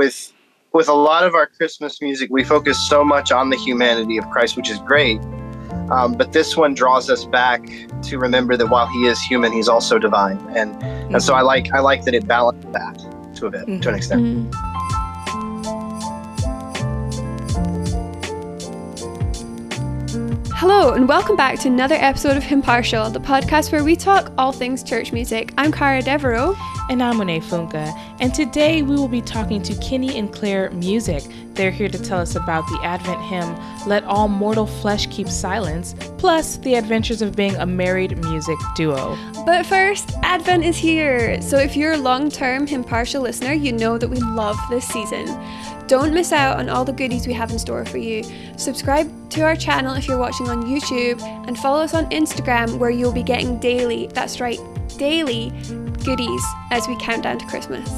with with a lot of our Christmas music, we focus so much on the humanity of Christ, which is great. Um, but this one draws us back to remember that while he is human, he's also divine, and mm-hmm. and so I like I like that it balanced that to a bit mm-hmm. to an extent. Mm-hmm. Hello, and welcome back to another episode of Impartial, the podcast where we talk all things church music. I'm Cara Devereaux. And I'm Monet Funka. And today we will be talking to Kenny and Claire Music. They're here to tell us about the Advent hymn, Let All Mortal Flesh Keep Silence, plus the adventures of being a married music duo. But first, Advent is here. So if you're a long term Impartial listener, you know that we love this season. Don't miss out on all the goodies we have in store for you. Subscribe to our channel if you're watching on YouTube and follow us on Instagram where you'll be getting daily, that's right, daily goodies as we count down to Christmas.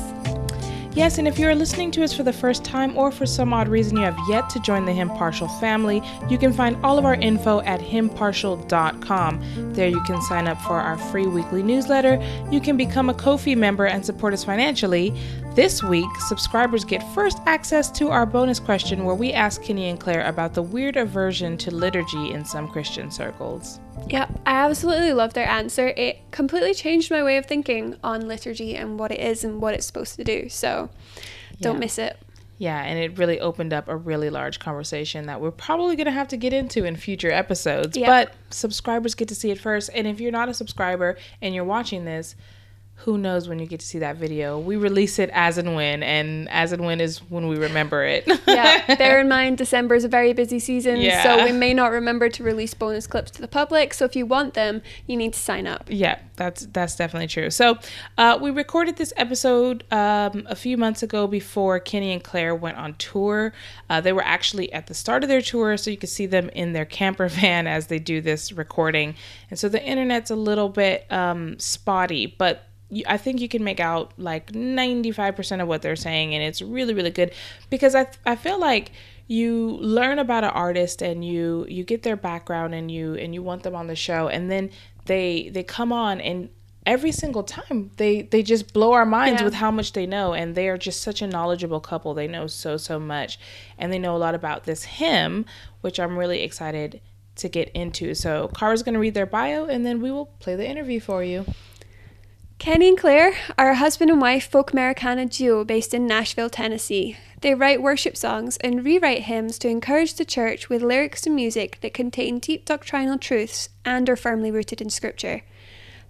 Yes, and if you're listening to us for the first time or for some odd reason you have yet to join the Impartial family, you can find all of our info at impartial.com. There you can sign up for our free weekly newsletter. You can become a Ko-fi member and support us financially. This week, subscribers get first access to our bonus question where we ask Kenny and Claire about the weird aversion to liturgy in some Christian circles. Yeah, I absolutely love their answer. It completely changed my way of thinking on liturgy and what it is and what it's supposed to do. So don't yeah. miss it. Yeah, and it really opened up a really large conversation that we're probably going to have to get into in future episodes. Yep. But subscribers get to see it first. And if you're not a subscriber and you're watching this, who knows when you get to see that video. We release it as and when, and as and when is when we remember it. yeah, bear in mind December is a very busy season, yeah. so we may not remember to release bonus clips to the public. So if you want them, you need to sign up. Yeah, that's that's definitely true. So uh, we recorded this episode um, a few months ago before Kenny and Claire went on tour. Uh, they were actually at the start of their tour, so you can see them in their camper van as they do this recording. And so the internet's a little bit um, spotty, but I think you can make out like 95% of what they're saying and it's really really good. Because I I feel like you learn about an artist and you you get their background and you and you want them on the show and then they they come on and every single time they they just blow our minds yeah. with how much they know and they are just such a knowledgeable couple. They know so so much and they know a lot about this hymn which i'm really excited to get into. So Cara's going to read their bio and then we will play the interview for you Kenny and Claire are a husband and wife folk Americana duo based in Nashville, Tennessee. They write worship songs and rewrite hymns to encourage the church with lyrics and music that contain deep doctrinal truths and are firmly rooted in Scripture.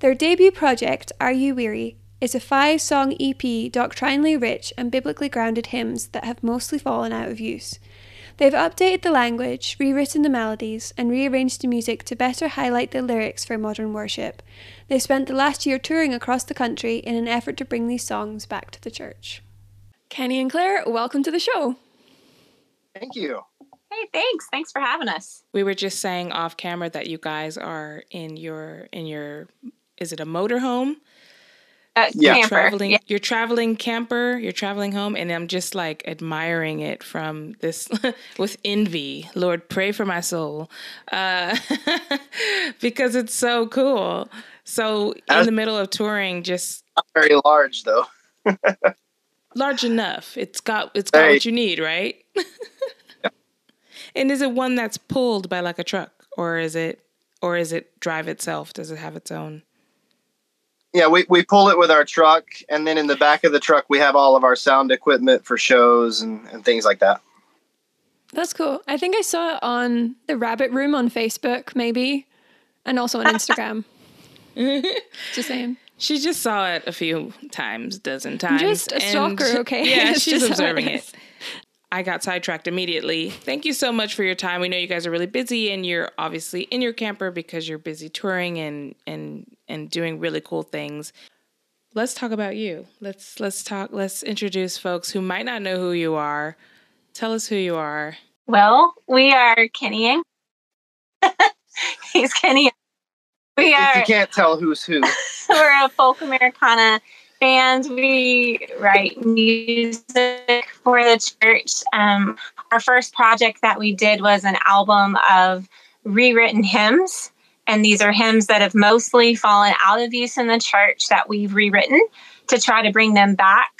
Their debut project, Are You Weary, is a five song EP doctrinally rich and biblically grounded hymns that have mostly fallen out of use. They've updated the language, rewritten the melodies, and rearranged the music to better highlight the lyrics for modern worship. They spent the last year touring across the country in an effort to bring these songs back to the church. Kenny and Claire, welcome to the show. Thank you. Hey, thanks. Thanks for having us. We were just saying off camera that you guys are in your in your is it a motorhome? Uh, yeah. Camper. Traveling, yeah. You're traveling camper, you're traveling home, and I'm just like admiring it from this with envy. Lord, pray for my soul uh, because it's so cool. So in the middle of touring, just not very large though. large enough. It's got it's got hey. what you need, right? yeah. And is it one that's pulled by like a truck, or is it, or is it drive itself? Does it have its own? Yeah, we, we pull it with our truck, and then in the back of the truck, we have all of our sound equipment for shows and, and things like that. That's cool. I think I saw it on the Rabbit Room on Facebook, maybe, and also on Instagram. just saying. She just saw it a few times, dozen times. Just a stalker, okay? Yeah, she's observing it. I got sidetracked immediately. Thank you so much for your time. We know you guys are really busy and you're obviously in your camper because you're busy touring and and and doing really cool things. Let's talk about you. Let's let's talk let's introduce folks who might not know who you are. Tell us who you are. Well, we are Kenny He's Kenny. We are if you can't tell who's who. we're a folk Americana band. We write music for the church. Um, our first project that we did was an album of rewritten hymns. And these are hymns that have mostly fallen out of use in the church that we've rewritten to try to bring them back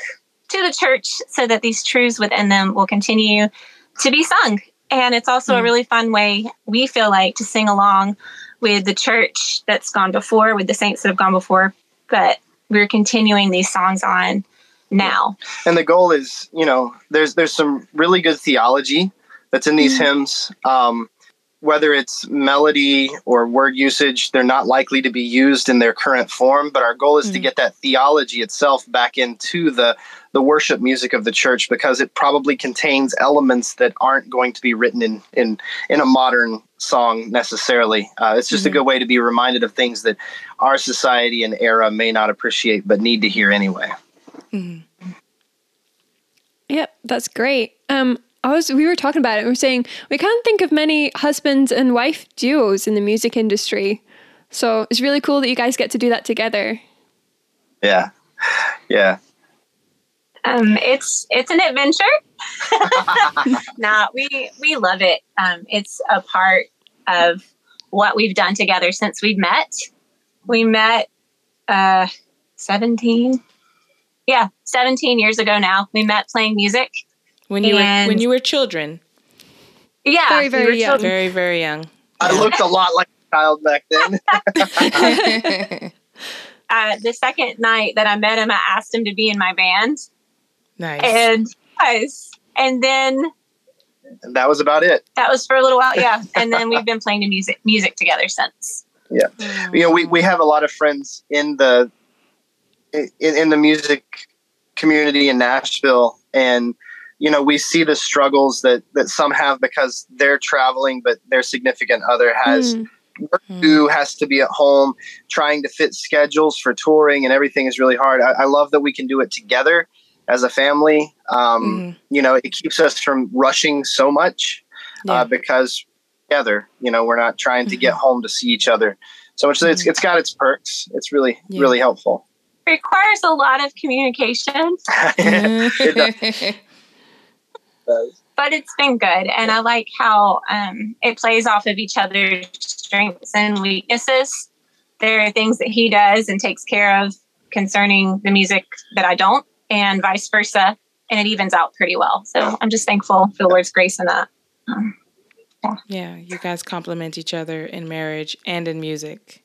to the church so that these truths within them will continue to be sung. And it's also mm. a really fun way, we feel like, to sing along with the church that's gone before, with the saints that have gone before. But we're continuing these songs on now. And the goal is, you know, there's there's some really good theology that's in these mm. hymns. Um, whether it's melody or word usage, they're not likely to be used in their current form. But our goal is mm-hmm. to get that theology itself back into the the worship music of the church because it probably contains elements that aren't going to be written in in in a modern song necessarily. Uh, it's just mm-hmm. a good way to be reminded of things that our society and era may not appreciate but need to hear anyway. Mm-hmm. Yep, that's great. Um, I was we were talking about it. We were saying we can't think of many husbands and wife duos in the music industry. So it's really cool that you guys get to do that together. Yeah. Yeah. Um, it's it's an adventure. nah, we we love it. Um, it's a part of what we've done together since we've met. We met uh 17 yeah 17 years ago now we met playing music when you and were when you were children. Yeah, very very we young. Very very young. I looked a lot like a child back then. uh, the second night that I met him, I asked him to be in my band. Nice. And was, and then and that was about it. That was for a little while, yeah. And then we've been playing the music music together since. Yeah, mm. you know, we we have a lot of friends in the in, in the music community in Nashville, and you know we see the struggles that that some have because they're traveling but their significant other has mm. who has to be at home trying to fit schedules for touring and everything is really hard i, I love that we can do it together as a family um, mm. you know it keeps us from rushing so much uh, yeah. uh, because together you know we're not trying to get mm-hmm. home to see each other so much mm. it's, it's got its perks it's really yeah. really helpful requires a lot of communication but it's been good. And I like how um, it plays off of each other's strengths and weaknesses. There are things that he does and takes care of concerning the music that I don't, and vice versa. And it evens out pretty well. So I'm just thankful for the Lord's grace in that. Um, yeah. yeah, you guys complement each other in marriage and in music.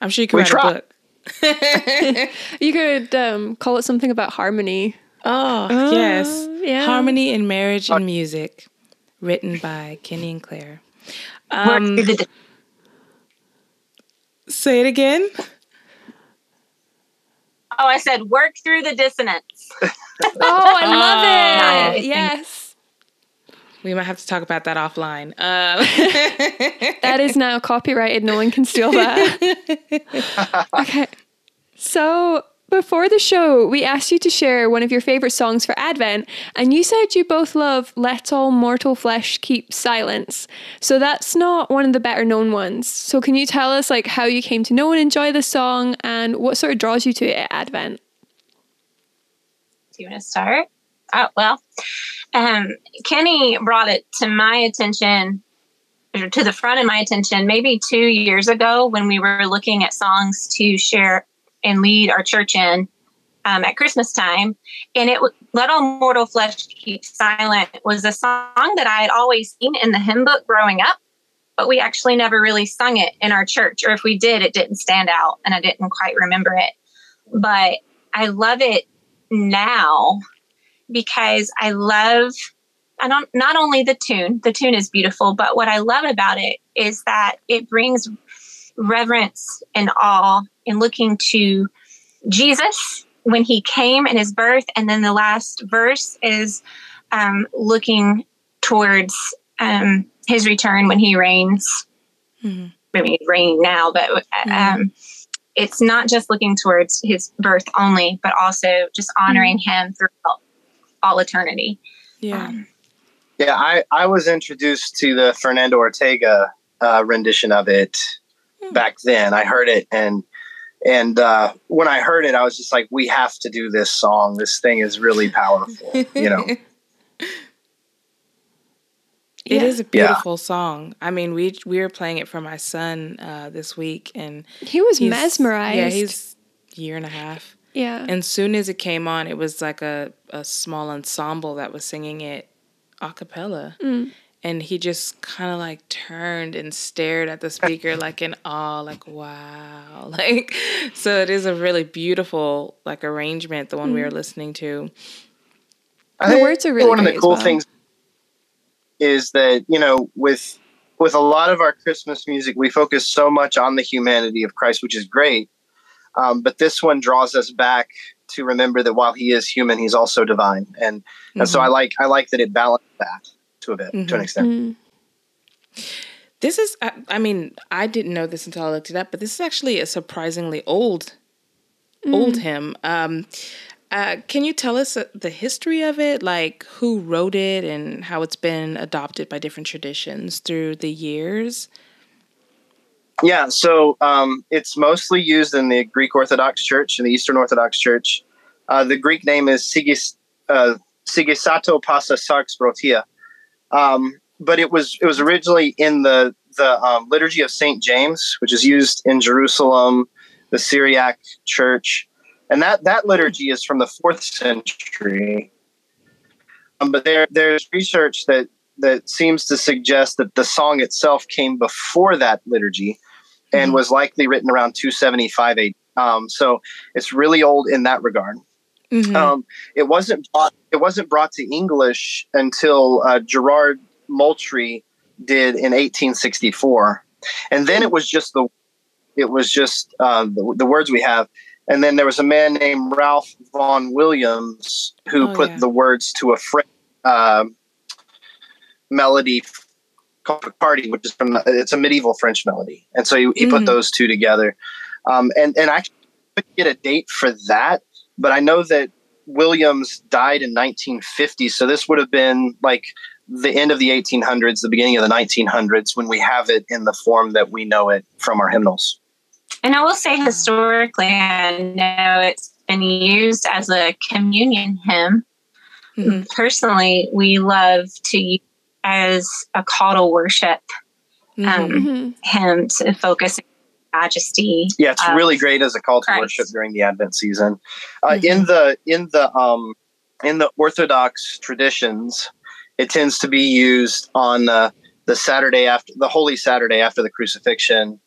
I'm sure you could we write try. a book. you could um, call it something about harmony. Oh, uh, yes. Yeah. Harmony in Marriage and Music, written by Kenny and Claire. Um, say it again. Oh, I said work through the dissonance. oh, I love it. Yes. We might have to talk about that offline. Um. that is now copyrighted. No one can steal that. okay. So before the show, we asked you to share one of your favorite songs for Advent, and you said you both love Let All Mortal Flesh Keep Silence. So that's not one of the better known ones. So can you tell us like how you came to know and enjoy the song and what sort of draws you to it at Advent? Do you want to start? Oh, well, um, Kenny brought it to my attention to the front of my attention maybe two years ago when we were looking at songs to share and lead our church in um, at Christmas time. And it Let All Mortal Flesh Keep Silent was a song that I had always seen in the hymn book growing up, but we actually never really sung it in our church. Or if we did, it didn't stand out and I didn't quite remember it. But I love it now because I love I don't not only the tune, the tune is beautiful, but what I love about it is that it brings reverence and awe in looking to Jesus when he came in his birth. And then the last verse is um, looking towards um, his return when he reigns. Mm-hmm. I mean, reigning now, but mm-hmm. um, it's not just looking towards his birth only, but also just honoring mm-hmm. him throughout all eternity. Yeah. Um, yeah, I, I was introduced to the Fernando Ortega uh, rendition of it hmm. back then. I heard it and and uh, when I heard it, I was just like, "We have to do this song. This thing is really powerful." you know. It yeah. is a beautiful yeah. song. I mean, we we were playing it for my son uh, this week, and he was mesmerized. Yeah, he's year and a half. Yeah. And soon as it came on, it was like a, a small ensemble that was singing it a cappella. And he just kind of like turned and stared at the speaker like in awe, like, wow. Like, so it is a really beautiful like arrangement, the one we were listening to. I The words are really one of the cool well. things is that you know with with a lot of our Christmas music, we focus so much on the humanity of Christ, which is great. Um, but this one draws us back to remember that while he is human, he's also divine, and and so I like I like that it balances that to a bit to an extent. Mm. This is, I, I mean, I didn't know this until I looked it up, but this is actually a surprisingly old, old hymn. Um, uh, can you tell us uh, the history of it, like who wrote it and how it's been adopted by different traditions through the years? Yeah, so um, it's mostly used in the Greek Orthodox Church and the Eastern Orthodox Church. Uh, the Greek name is Sigis, uh, Sigisato Pasa Sarx Brotia. Um, but it was it was originally in the the um, liturgy of Saint James, which is used in Jerusalem, the Syriac Church, and that that liturgy is from the fourth century. Um, but there there's research that that seems to suggest that the song itself came before that liturgy and Mhm. was likely written around 275 AD. Um, so it's really old in that regard. Mhm. Um, it wasn't brought, it wasn't brought to English until uh, Gerard Moultrie did in 1864, and then it was just the it was just uh, the, the words we have. And then there was a man named Ralph Vaughan Williams who Oh, put yeah. the words to a French uh, melody called Picardy, which is from it's a medieval French melody, and so he, he Mhm. put those two together. Um, and and I couldn't get a date for that, but I know that Williams died in 1950, so this would have been like the end of the 1800s, the beginning of the 1900s, when we have it in the form that we know it from our hymnals. And I will say historically, I know it's been used as a communion hymn. Mhm. Personally, we love to use as a call to worship Mhm. um, Mhm. hymn to focus on majesty. Yeah, it's of- really great as a call to Christ. worship during the Advent season. Uh, In the in the um, in the Orthodox traditions, it tends to be used on uh, the Saturday after the Holy Saturday after the crucifixion,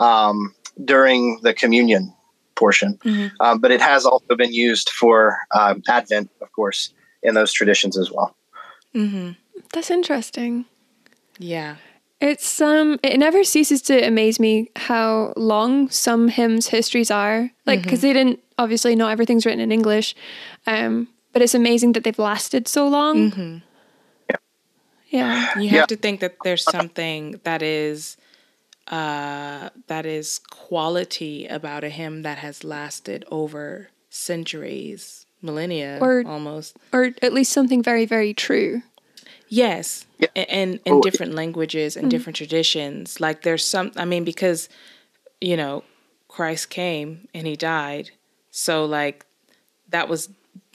um, during the communion portion. Mhm. Um, but it has also been used for um, Advent, of course, in those traditions as well. Mm-hmm. That's interesting. Yeah. It's um it never ceases to amaze me how long some hymns histories are. Like because they didn't obviously not everything's written in English. Um but it's amazing that they've lasted so long. Mhm. Yeah. You Yeah. have to think that there's something that is uh that is quality about a hymn that has lasted over centuries, millennia Or- almost. Or at least something very, very true. Yes. Yeah. A- And in Oh, different languages and different traditions. Like there's some I mean because you know, Christ came and he died. So like that was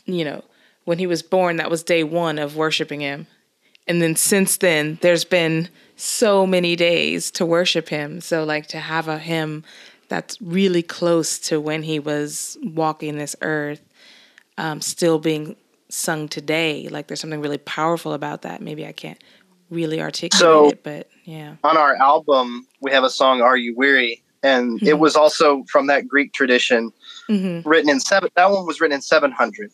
you know, when he was born that was day 1 of worshiping him. And then since then there's been so many days to worship him. So like to have a hymn that's really close to when he was walking this earth um, still being sung today. Like there's something really powerful about that. Maybe I can't really articulate So- it, but yeah. on our album, we have a song "Are You Weary," and it Mhm. was also from that Greek tradition, hmm written in seven. That one was written in seven hundred.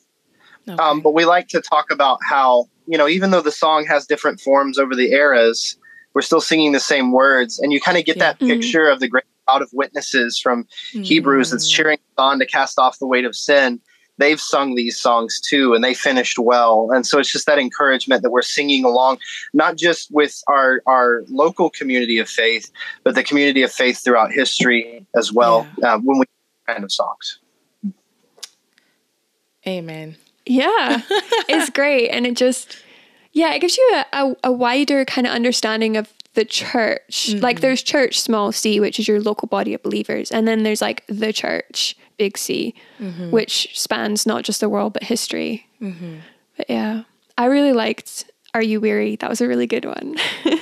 Okay. Um, but we like to talk about how you know, even though the song has different forms over the eras, we're still singing the same words, and you kind of get Yeah. that Mhm. picture of the great cloud of witnesses from Hebrews that's Mm. cheering on to cast off the weight of sin. They've sung these songs too, and they finished well. And so it's just that encouragement that we're singing along, not just with our our local community of faith, but the community of faith throughout history as well. Uh, when we kind of songs. Amen. Yeah. it's great. And it just, yeah, it gives you a, a, a wider kind of understanding of the church. Like there's church, small c, which is your local body of believers. And then there's like the church, big C, which spans not just the world, but history. But yeah, I really liked Are You Weary? That was a really good one.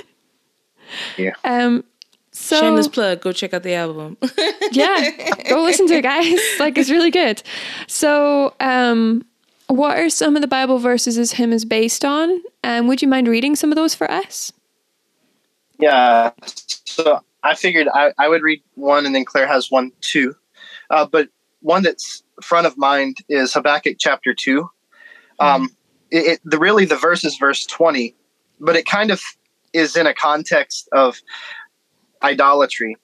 Yeah. Um, So Shameless plug. Go check out the album. yeah, go listen to it, guys. Like it's really good. So, um, what are some of the Bible verses this hymn is based on? And would you mind reading some of those for us? Yeah. So I figured I, I would read one and then Claire has one too. Uh, but one that's front of mind is Habakkuk chapter 2. Um, it, it, the really the verse is verse 20, but it kind of is in a context of idolatry.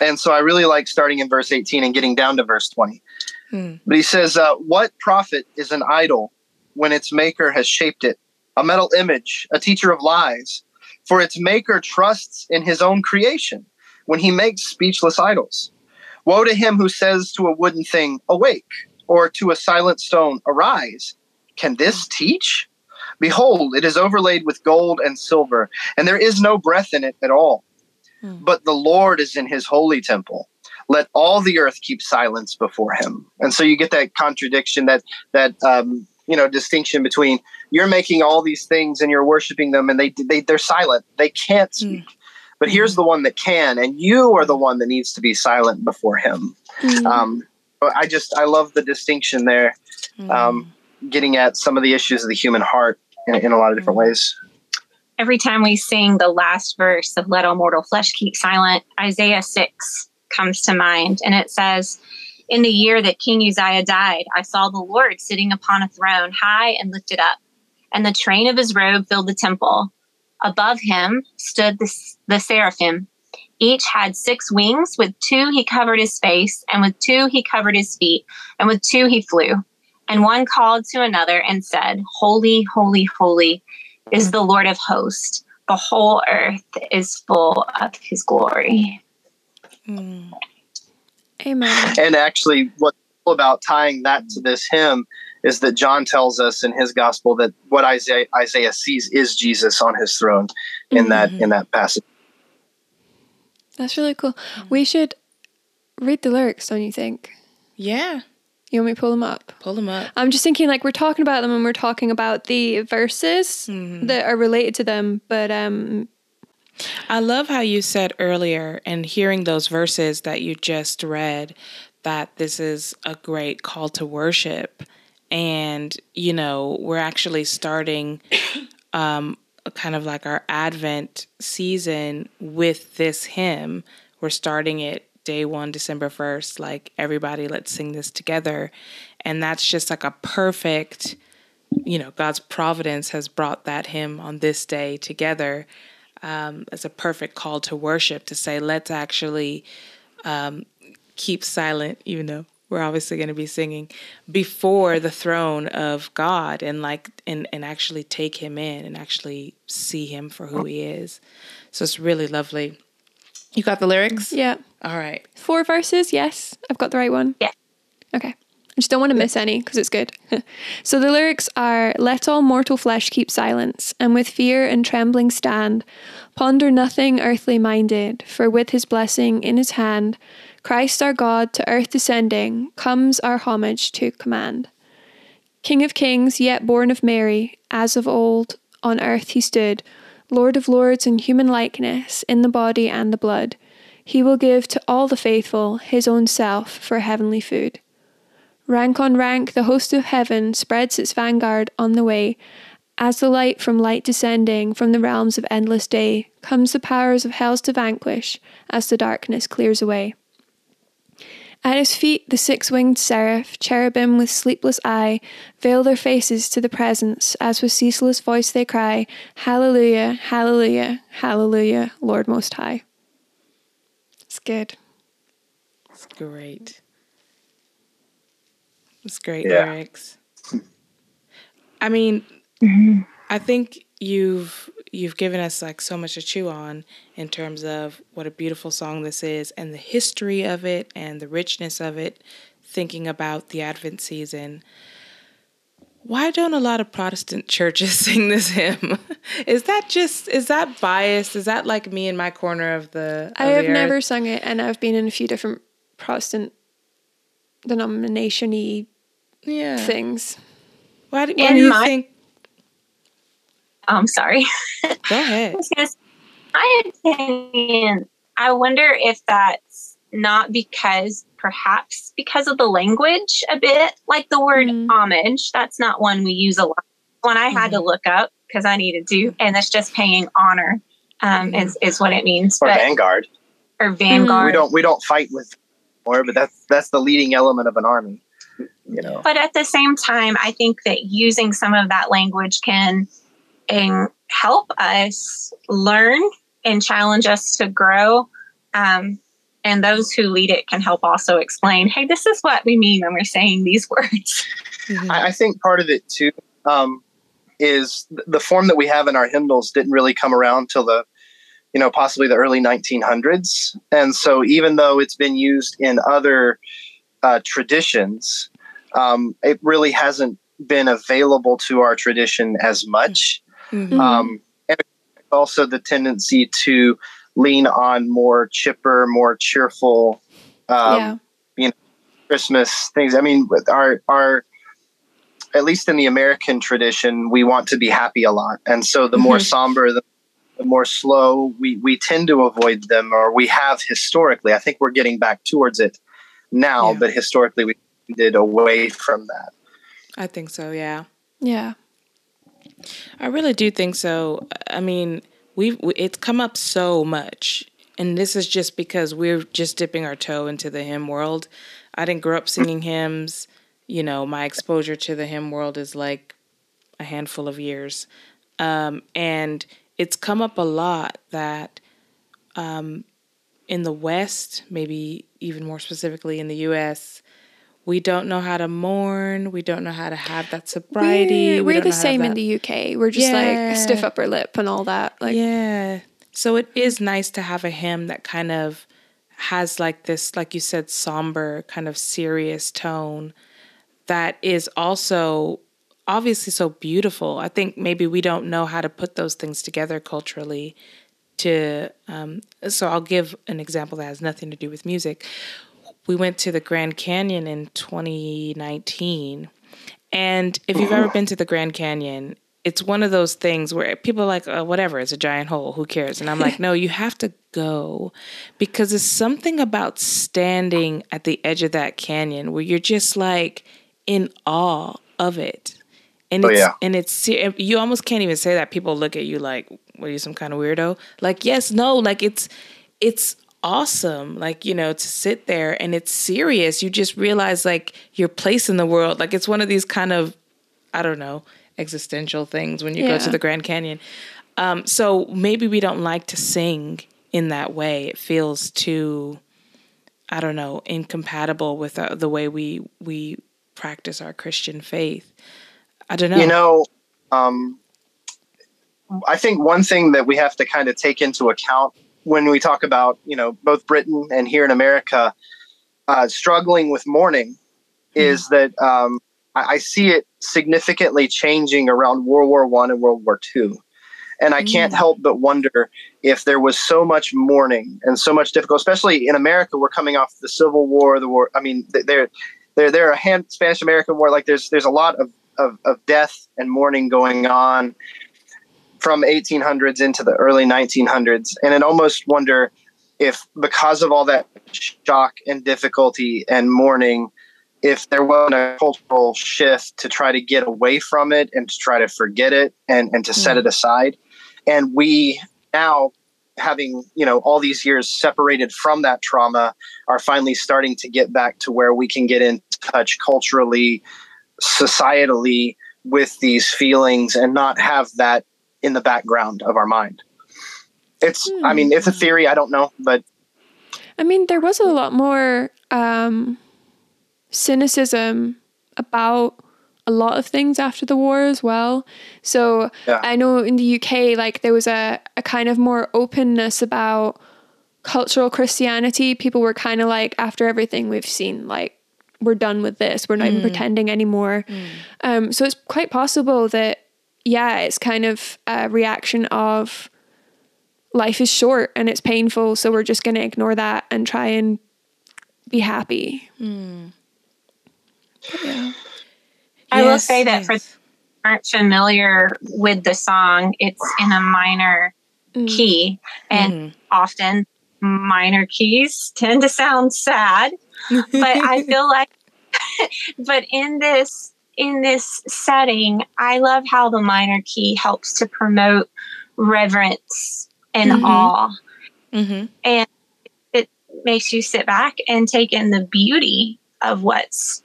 And so I really like starting in verse 18 and getting down to verse 20. Hmm. But he says, uh, What profit is an idol when its maker has shaped it? A metal image, a teacher of lies. For its maker trusts in his own creation when he makes speechless idols. Woe to him who says to a wooden thing, Awake, or to a silent stone, Arise. Can this teach? Behold, it is overlaid with gold and silver, and there is no breath in it at all. Hmm. But the Lord is in his holy temple. Let all the earth keep silence before him. And so you get that contradiction, that that um, you know distinction between you're making all these things and you're worshiping them, and they they they're silent. They can't speak. But here's the one that can, and you are the one that needs to be silent before him. Mm. Um, I just I love the distinction there, um, getting at some of the issues of the human heart in, in a lot of different ways. Every time we sing the last verse of Let All Mortal Flesh Keep Silent, Isaiah 6 comes to mind. And it says, In the year that King Uzziah died, I saw the Lord sitting upon a throne, high and lifted up, and the train of his robe filled the temple. Above him stood the, the seraphim. Each had six wings. With two he covered his face, and with two he covered his feet, and with two he flew. And one called to another and said, Holy, holy, holy is the Lord of hosts. The whole earth is full of his glory. Mm. Amen. And actually, what's cool about tying that to this hymn is that John tells us in his gospel that what Isaiah, Isaiah sees is Jesus on his throne in that mm-hmm. in that passage. That's really cool. Mm-hmm. We should read the lyrics, don't you think? Yeah. You want me to pull them up? Pull them up. I'm just thinking like we're talking about them and we're talking about the verses mm-hmm. that are related to them, but um I love how you said earlier and hearing those verses that you just read that this is a great call to worship. And, you know, we're actually starting um, kind of like our Advent season with this hymn. We're starting it day one, December 1st. Like, everybody, let's sing this together. And that's just like a perfect, you know, God's providence has brought that hymn on this day together um, as a perfect call to worship to say, let's actually um, keep silent, even though we're obviously going to be singing before the throne of God and like and and actually take him in and actually see him for who he is. So it's really lovely. You got the lyrics? yeah. All right. Four verses, yes. I've got the right one. Yeah. Okay. I just don't want to miss any because it's good. so the lyrics are Let all mortal flesh keep silence, and with fear and trembling stand. Ponder nothing earthly minded, for with his blessing in his hand, Christ our God to earth descending, comes our homage to command. King of kings, yet born of Mary, as of old on earth he stood, Lord of lords in human likeness, in the body and the blood. He will give to all the faithful his own self for heavenly food. Rank on rank, the host of heaven spreads its vanguard on the way. As the light from light descending from the realms of endless day, comes the powers of hells to vanquish as the darkness clears away. At his feet, the six winged seraph, cherubim with sleepless eye, veil their faces to the presence, as with ceaseless voice they cry, Hallelujah, Hallelujah, Hallelujah, Lord Most High. It's good. It's great. It's great Yeah. lyrics. I mean, I think you've you've given us like so much to chew on in terms of what a beautiful song this is and the history of it and the richness of it thinking about the advent season why don't a lot of protestant churches sing this hymn is that just is that biased is that like me in my corner of the I of the have earth? never sung it, and I've been in a few different Protestant denomination-y yeah things. why do, why do you my- think I'm sorry. go ahead I was my opinion I wonder if that's not because perhaps because of the language a bit, like the word mm. homage. That's not one we use a lot. One I had mm. to mm-hmm. look up because I needed to, and it's just paying honor. Um, mm. is is what it means. Or but, vanguard. Or vanguard. We don't we don't fight with more, but that's that's the leading element of an army. You know. But at the same time, I think that using some of that language can and help us learn and challenge us to grow. Um, and those who lead it can help also explain, hey, this is what we mean when we're saying these words. Mm-hmm. I, I, think part of it too um, is the form that we have in our hymnals didn't really come around till the, you know, possibly the early 1900s. And so even though it's been used in other uh, traditions, um, it really hasn't been available to our tradition as much. Mm-hmm. Um, and also the tendency to lean on more chipper, more cheerful, um, yeah. you know, Christmas things. I mean, our our at least in the American tradition, we want to be happy a lot, and so the mm-hmm. more somber, the, the more slow, we we tend to avoid them, or we have historically. I think we're getting back towards it now, yeah. but historically we did away from that. I think so. Yeah. Yeah. I really do think so. I mean, we've it's come up so much, and this is just because we're just dipping our toe into the hymn world. I didn't grow up singing hymns. You know, my exposure to the hymn world is like a handful of years, um, and it's come up a lot that um, in the West, maybe even more specifically in the U.S we don't know how to mourn. We don't know how to have that sobriety. We're, we're the same in the UK. We're just yeah. like stiff upper lip and all that. Like yeah. So it is nice to have a hymn that kind of has like this, like you said, somber kind of serious tone that is also obviously so beautiful. I think maybe we don't know how to put those things together culturally. To um, so I'll give an example that has nothing to do with music we went to the Grand Canyon in 2019. And if you've ever been to the Grand Canyon, it's one of those things where people are like, oh, whatever, it's a giant hole, who cares? And I'm like, no, you have to go because there's something about standing at the edge of that canyon where you're just like in awe of it. And oh, it's, yeah. and it's, you almost can't even say that. People look at you like, what are you, some kind of weirdo? Like, yes, no, like it's, it's awesome like you know to sit there and it's serious. You just realize like your place in the world. Like it's one of these kind of i don't know existential things when you yeah. go to the grand canyon. Um, so maybe we don't like to sing in that way. It feels too i don't know incompatible with uh, the way we we practice our christian faith. I don't know. You know um, i think one thing that we have to kind of take into account when we talk about you know both Britain and here in America uh, struggling with mourning mm-hmm. is that um, I, I, see it significantly changing around World War One and World War Two. And I can't mm. help but wonder if there was so much mourning and so much difficult, especially in America. We're coming off the Civil War, the war. I mean, there, there, there are a hand Spanish American War. Like there's, there's a lot of, of, of death and mourning going on, from 1800s into the early 1900s and it almost wonder if because of all that shock and difficulty and mourning if there wasn't a cultural shift to try to get away from it and to try to forget it and, and to mm. set it aside and we now having you know all these years separated from that trauma are finally starting to get back to where we can get in touch culturally societally with these feelings and not have that in the background of our mind. It's, hmm. I mean, it's a hmm. theory. I don't know, but. I mean, there was a lot more um, cynicism about a lot of things after the war as well. So yeah. I know in the UK, like there was a, a kind of more openness about cultural Christianity. People were kind of like, after everything we've seen, like, we're done with this. We're not mm. even hmm. pretending anymore. Mm. Um, so it's quite possible that yeah, it's kind of a reaction of life is short and it's painful, so we're just going to ignore that and try and be happy. Mm. Yeah. I yes, will say that yes. for aren't familiar with the song, it's in a minor mm. key, and mm. often minor keys tend to sound sad, but I feel like, but in this in this setting, I love how the minor key helps to promote reverence and mm-hmm. awe, mm-hmm. and it makes you sit back and take in the beauty of what's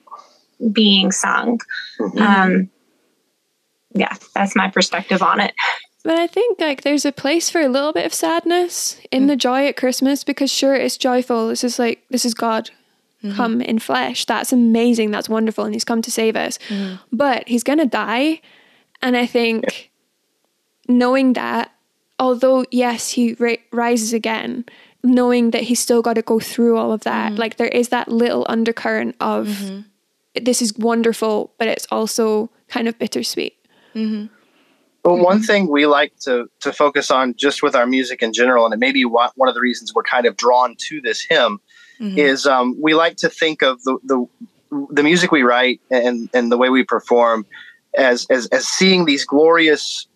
being sung. Mm-hmm. Um, yeah, that's my perspective on it. But I think like there's a place for a little bit of sadness in mm. the joy at Christmas because sure it's joyful. This is like this is God mm-hmm. come in flesh. That's amazing. That's wonderful, and He's come to save us. Mm. But He's gonna die, and I think knowing that, although yes, He ra- rises again, knowing that He's still got to go through all of that, mm. like there is that little undercurrent of mm-hmm. this is wonderful, but it's also kind of bittersweet. Mm-hmm. But one thing we like to to focus on just with our music in general, and it may be one of the reasons we're kind of drawn to this hymn, mm-hmm. is um, we like to think of the, the the music we write and and the way we perform as as as seeing these glorious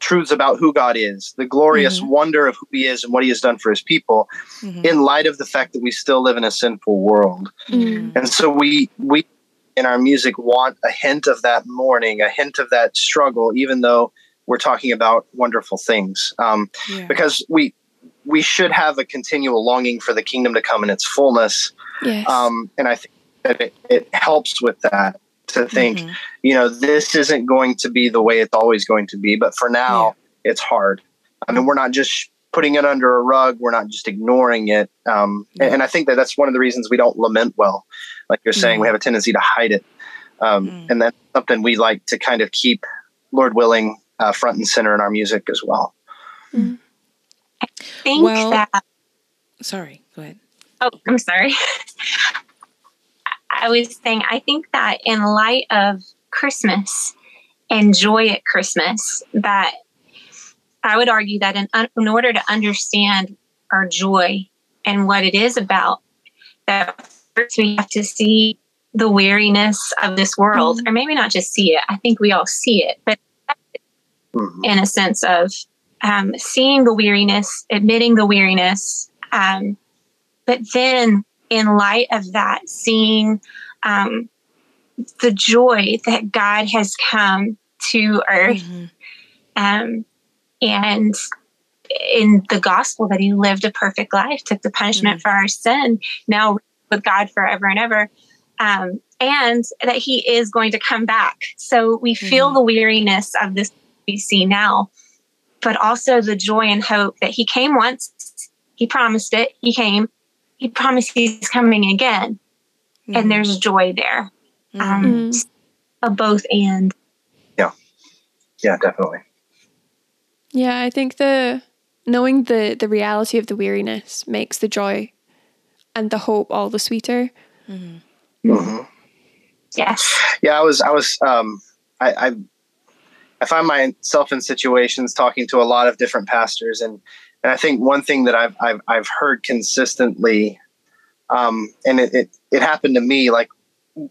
truths about who God is, the glorious mm-hmm. wonder of who He is and what He has done for His people, mm-hmm. in light of the fact that we still live in a sinful world. Mm-hmm. And so we we in our music want a hint of that mourning, a hint of that struggle, even though we're talking about wonderful things. Um, yeah. Because we we should have a continual longing for the kingdom to come in its fullness. Yes. Um, and I think that it, it helps with that to think, mm-hmm. you know, this isn't going to be the way it's always going to be, but for now, yeah. it's hard. I mean, we're not just putting it under a rug. We're not just ignoring it. Um, yeah. and, and, I think that that's one of the reasons we don't lament well. Like you're saying, mm-hmm. we have a tendency to hide it. Um, mm. And that's something we like to kind of keep, Lord willing, uh, front and center in our music as well. Mm. I think well, that. Sorry, go ahead. Oh, I'm sorry. I was saying, I think that in light of Christmas and joy at Christmas, that I would argue that in, in order to understand our joy and what it is about, that first we have to see the weariness of this world, mm-hmm. or maybe not just see it. I think we all see it, but mm-hmm. in a sense of um, seeing the weariness, admitting the weariness, um, but then in light of that, seeing um, the joy that God has come to earth. Mm-hmm. Um, and in the gospel that he lived a perfect life, took the punishment mm-hmm. for our sin, now with God forever and ever. Um, and that he is going to come back. So we feel mm-hmm. the weariness of this we see now, but also the joy and hope that he came once, he promised it, he came, he promised he's coming again. Mm-hmm. And there's joy there. Um, mm-hmm. a both and. Yeah. Yeah, definitely. Yeah, I think the knowing the the reality of the weariness makes the joy and the hope all the sweeter. Mm-hmm. Mm-hmm. Yes. Yeah, I was. I was. Um, I, I I find myself in situations talking to a lot of different pastors, and and I think one thing that I've I've, I've heard consistently, um, and it, it, it happened to me like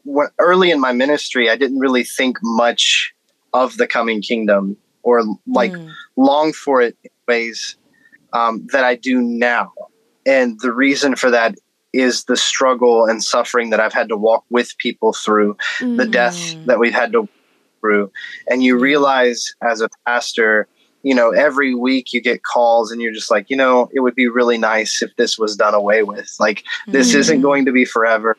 when, early in my ministry, I didn't really think much of the coming kingdom or like mm. long for it in ways um, that I do now, and the reason for that is the struggle and suffering that I've had to walk with people through, mm. the death mm. that we've had to through. And you realize as a pastor, you know, every week you get calls and you're just like, you know, it would be really nice if this was done away with. Like, this mm. isn't going to be forever,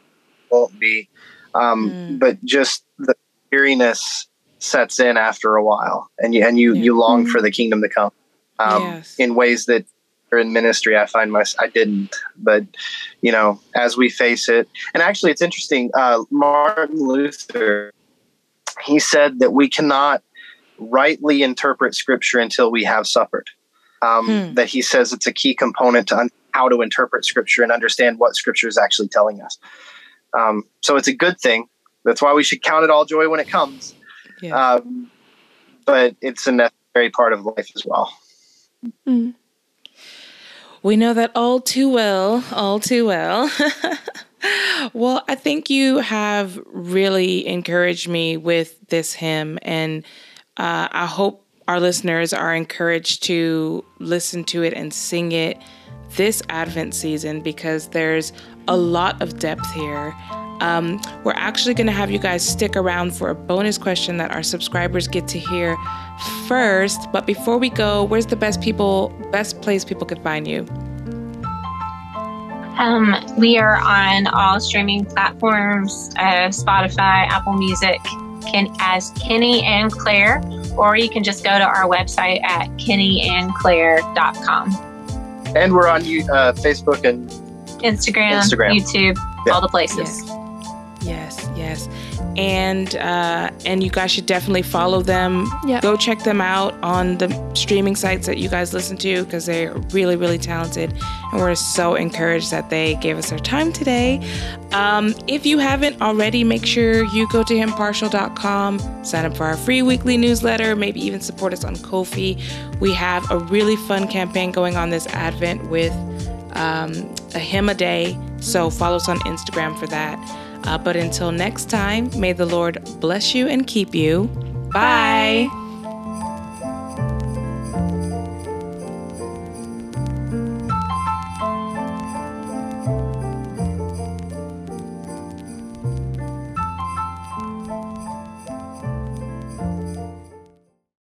won't be. Um, mm. But just the weariness sets in after a while, and you and you yeah. you long mm. for the kingdom to come um, yes. in ways that in ministry I find my I didn't. But you know, as we face it, and actually, it's interesting. Uh, Martin Luther he said that we cannot rightly interpret scripture until we have suffered. Um, hmm. That he says it's a key component to un- how to interpret scripture and understand what scripture is actually telling us. Um, so it's a good thing. That's why we should count it all joy when it comes. Yeah. Um, but it's a necessary part of life as well. Mm. We know that all too well, all too well. well, I think you have really encouraged me with this hymn, and uh, I hope our listeners are encouraged to listen to it and sing it this Advent season because there's a lot of depth here. Um, we're actually going to have you guys stick around for a bonus question that our subscribers get to hear first. But before we go, where's the best people, best place people could find you? Um, we are on all streaming platforms, uh, Spotify, Apple Music, can, as Kenny and Claire, or you can just go to our website at kennyandclaire.com. And we're on uh, Facebook and Instagram, Instagram. YouTube, yeah. all the places. Yes, yes. And uh, and you guys should definitely follow them. Yep. Go check them out on the streaming sites that you guys listen to because they're really, really talented. And we're so encouraged that they gave us their time today. Um, if you haven't already, make sure you go to himpartial.com, sign up for our free weekly newsletter, maybe even support us on Ko-fi. We have a really fun campaign going on this Advent with um, a hymn a day. So follow us on Instagram for that. Uh, but until next time, may the Lord bless you and keep you. Bye. Bye.